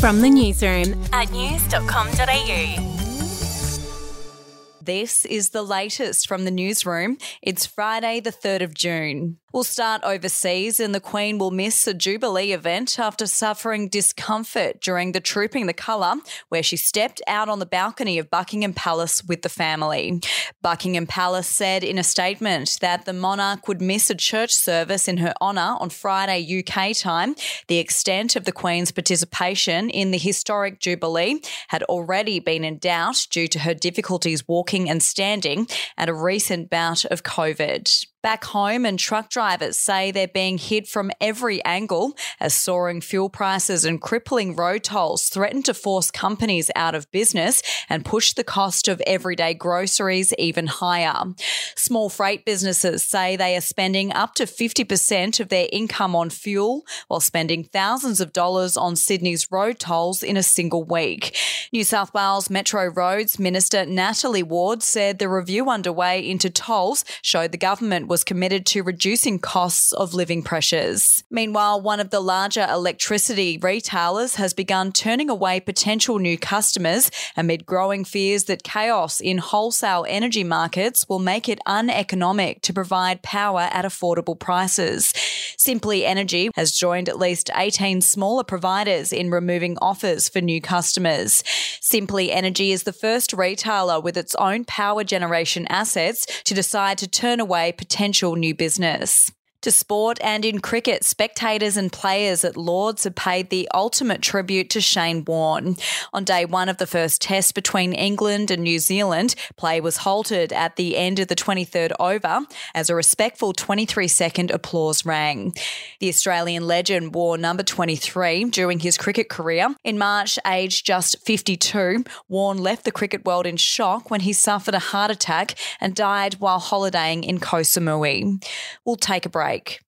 From the newsroom at news.com.au. This is the latest from the newsroom. It's Friday, the 3rd of June. We'll start overseas, and the Queen will miss a Jubilee event after suffering discomfort during the Trooping the Colour, where she stepped out on the balcony of Buckingham Palace with the family. Buckingham Palace said in a statement that the monarch would miss a church service in her honour on Friday UK time. The extent of the Queen's participation in the historic Jubilee had already been in doubt due to her difficulties walking and standing and a recent bout of COVID. Back home, and truck drivers say they're being hit from every angle as soaring fuel prices and crippling road tolls threaten to force companies out of business and push the cost of everyday groceries even higher. Small freight businesses say they are spending up to 50% of their income on fuel while spending thousands of dollars on Sydney's road tolls in a single week. New South Wales Metro Roads Minister Natalie Ward said the review underway into tolls showed the government was committed to reducing costs of living pressures. Meanwhile, one of the larger electricity retailers has begun turning away potential new customers amid growing fears that chaos in wholesale energy markets will make it uneconomic to provide power at affordable prices. Simply Energy has joined at least 18 smaller providers in removing offers for new customers. Simply Energy is the first retailer with its own power generation assets to decide to turn away potential new business. To sport and in cricket, spectators and players at Lords have paid the ultimate tribute to Shane Warne. On day one of the first test between England and New Zealand, play was halted at the end of the 23rd over as a respectful 23 second applause rang. The Australian legend wore number 23 during his cricket career. In March, aged just 52, Warne left the cricket world in shock when he suffered a heart attack and died while holidaying in Koh Samui. We'll take a break break.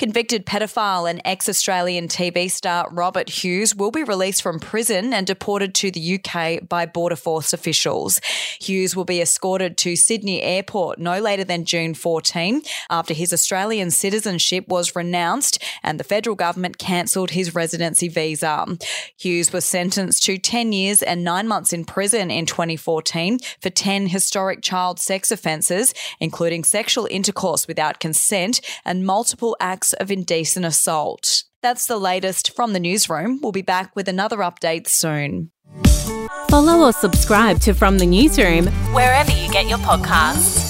Convicted pedophile and ex Australian TV star Robert Hughes will be released from prison and deported to the UK by Border Force officials. Hughes will be escorted to Sydney Airport no later than June 14 after his Australian citizenship was renounced and the federal government cancelled his residency visa. Hughes was sentenced to 10 years and nine months in prison in 2014 for 10 historic child sex offences, including sexual intercourse without consent and multiple acts of indecent assault. That's the latest from the newsroom. We'll be back with another update soon. Follow or subscribe to From the Newsroom wherever you get your podcasts.